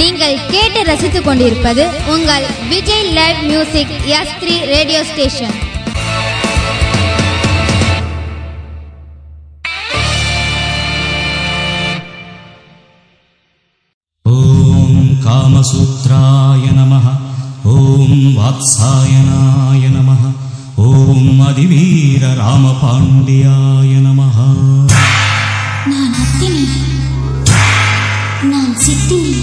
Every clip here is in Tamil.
நீங்கள் கேட்டு ரசித்துக் கொண்டிருப்பது உங்கள் Vijay live music S three radio station ஓம் காமசூத்ராய நம ஓம் வாத்சாயனாய நம ஓம் அதிவீர ராமபாண்டியாய நம நான் அத்தினி நான் சித்தினி.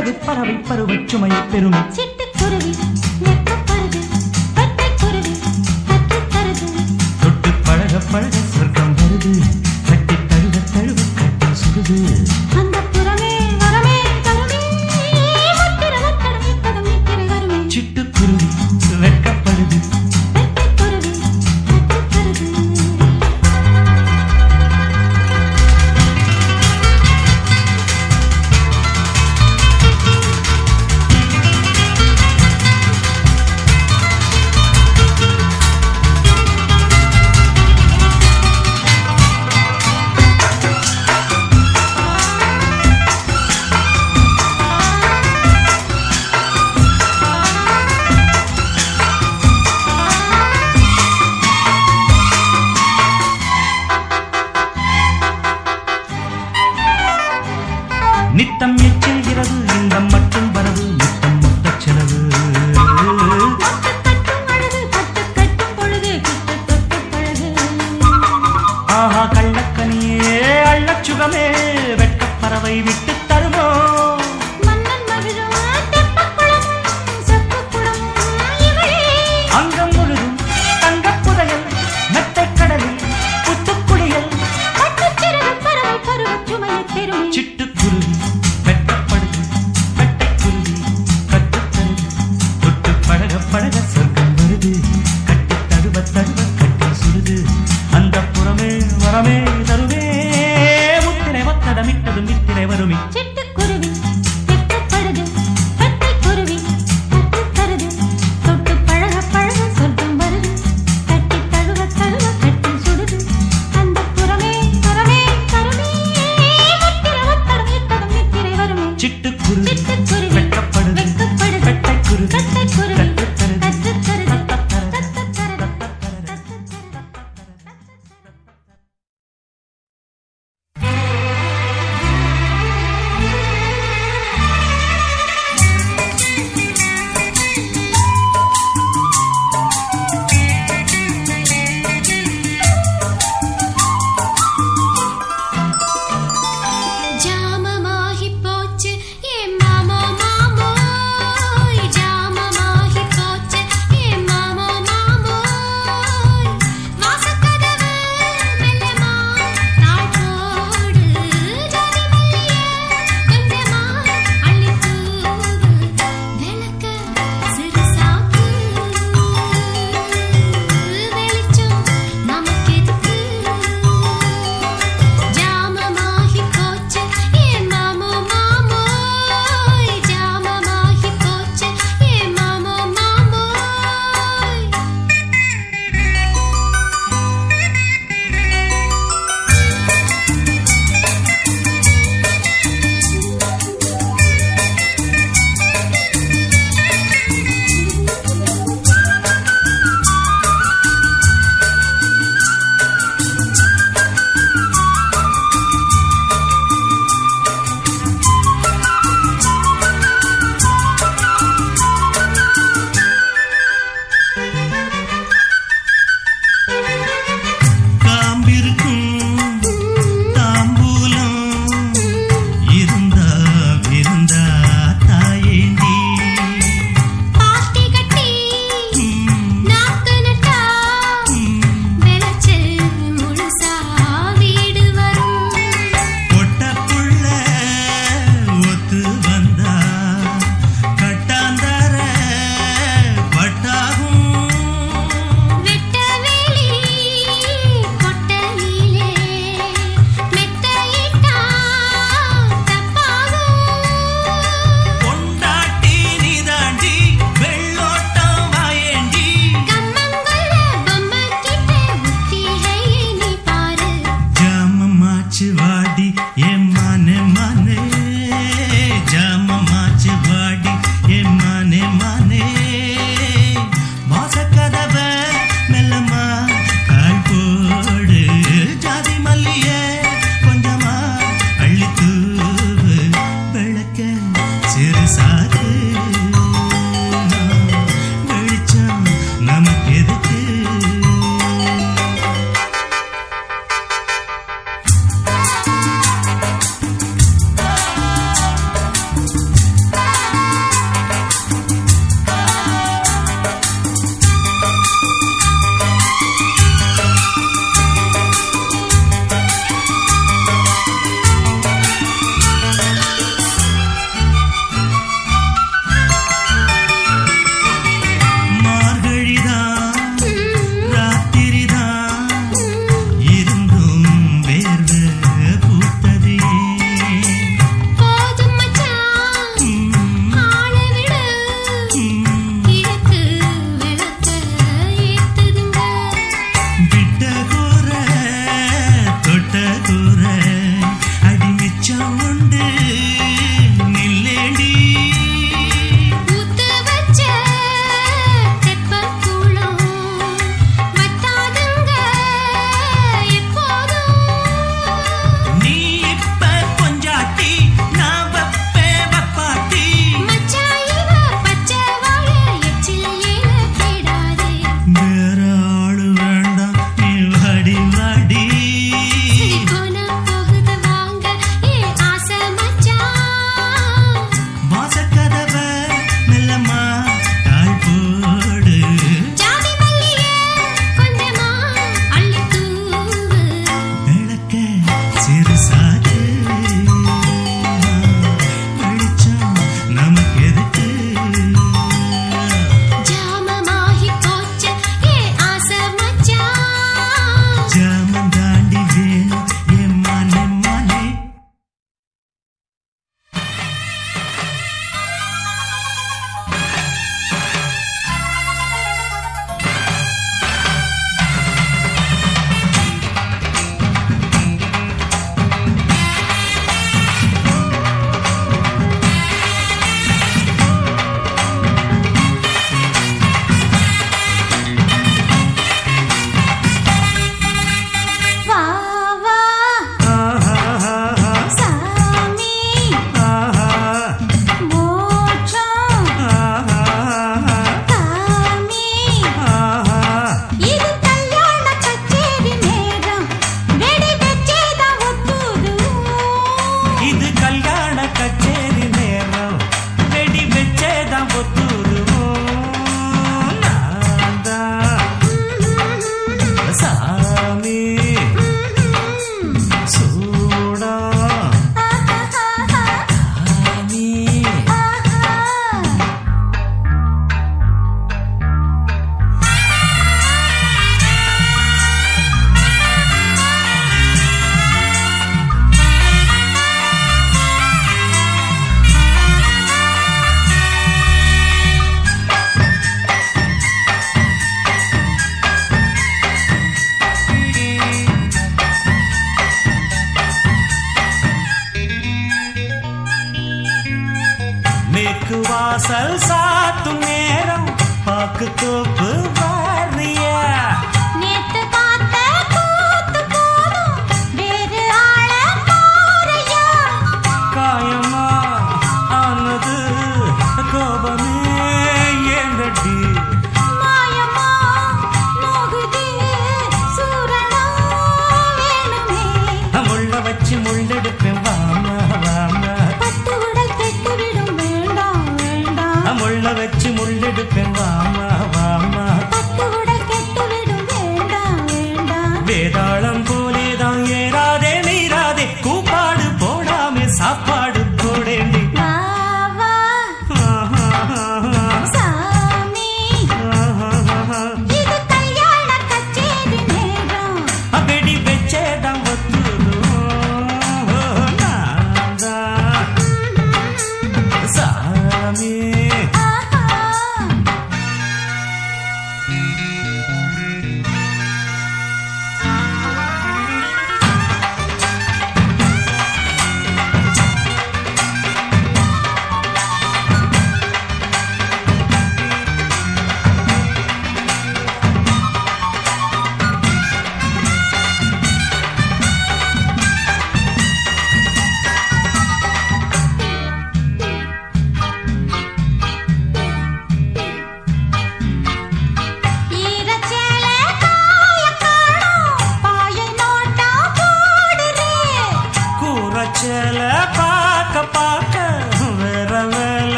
பறவை பறவை பருவச் சுமையை பெறும் சிட்டுக்குருவி தொட்டு பழக பழக சொர்க்கம் வருது. economy.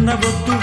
ನನ್ನ ಒದ್ದು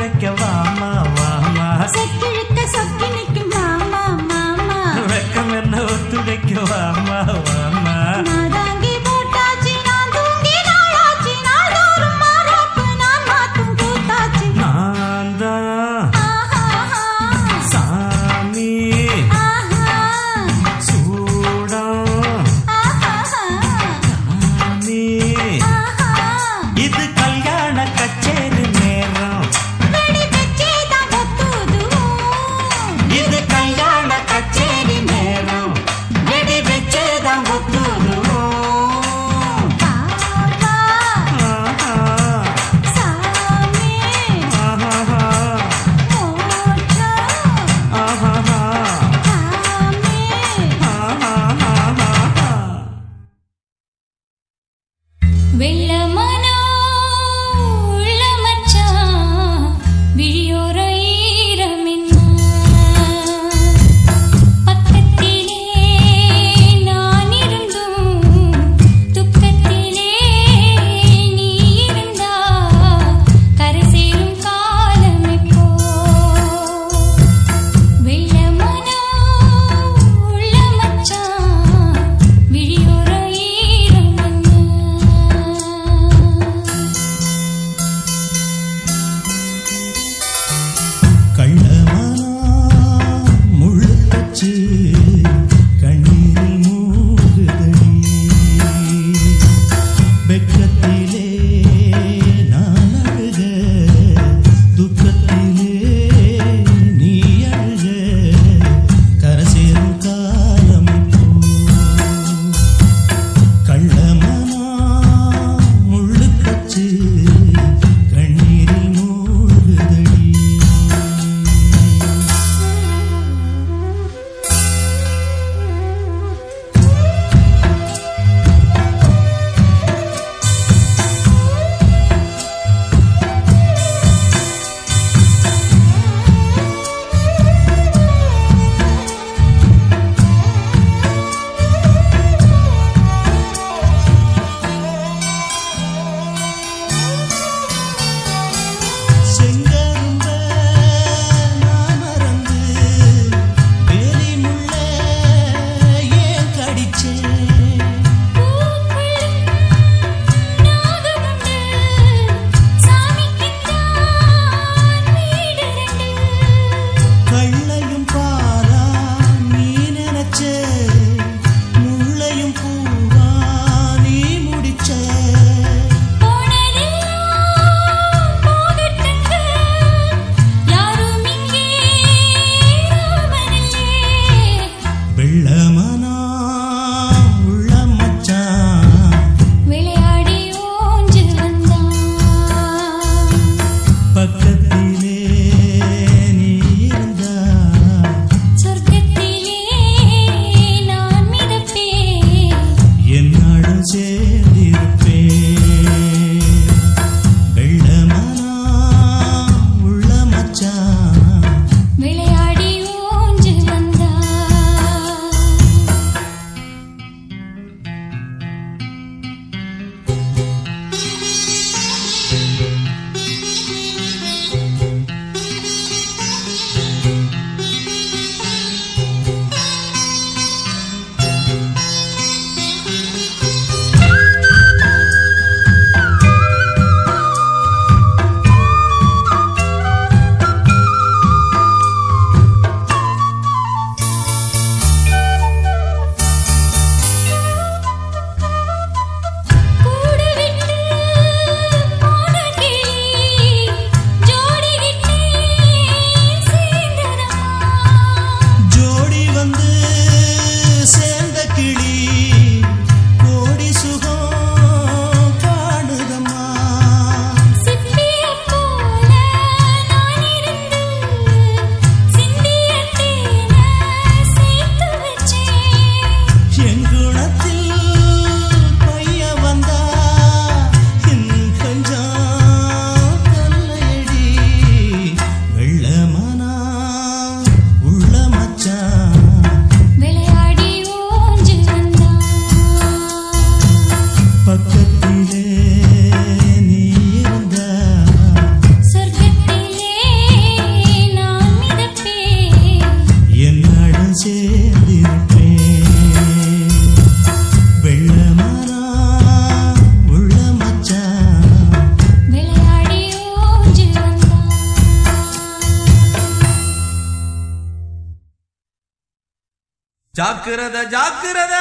ஜாக்கிரத ஜாக்கிரத.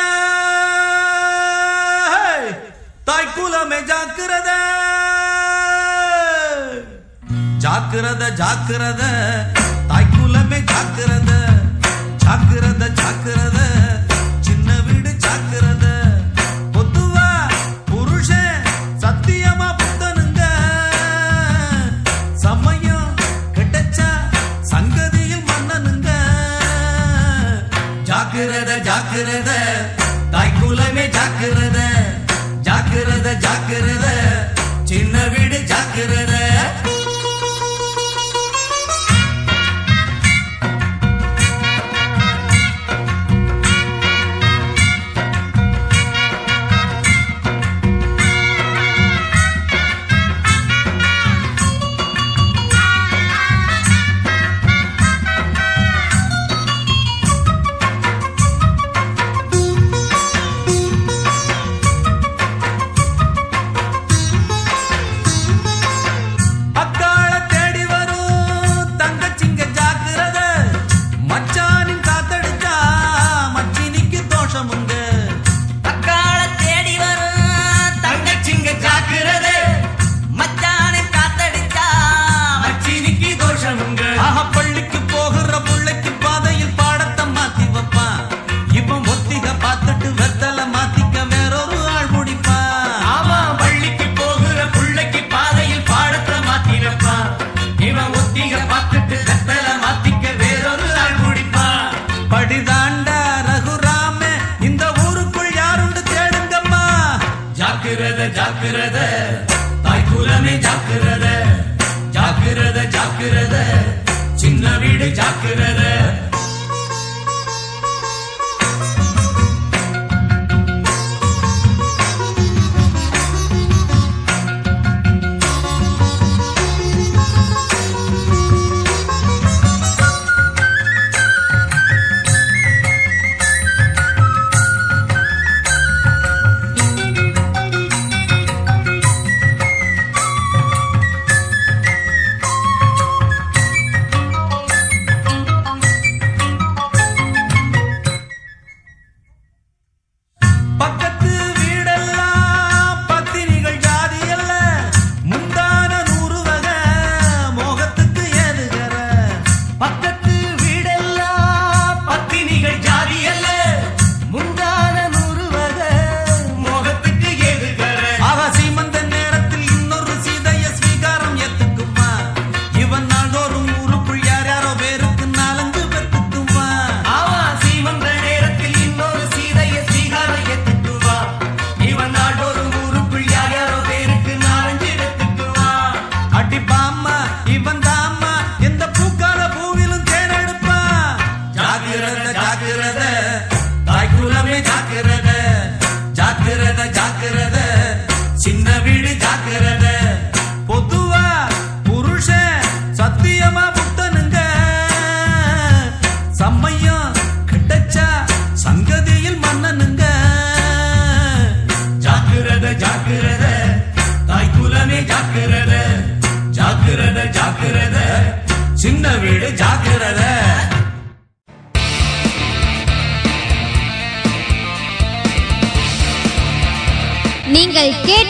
தாய் குலமே ஜாக்கிரத. ஜாக்கிரத ஜாக்கிரத. தாய் குலமே ஜாக்கிரத. ஜாக்கிரத ஜாக்கிரத. ஜாக்கிரத தாய் குலமே ஜாக்கிரத ஜாக்கிரத ஜாக்கிரத. சின்ன வீடு ஜாக்கிரத. ஜாக்கிரத சின்ன வீடு ஜாக்கிரத.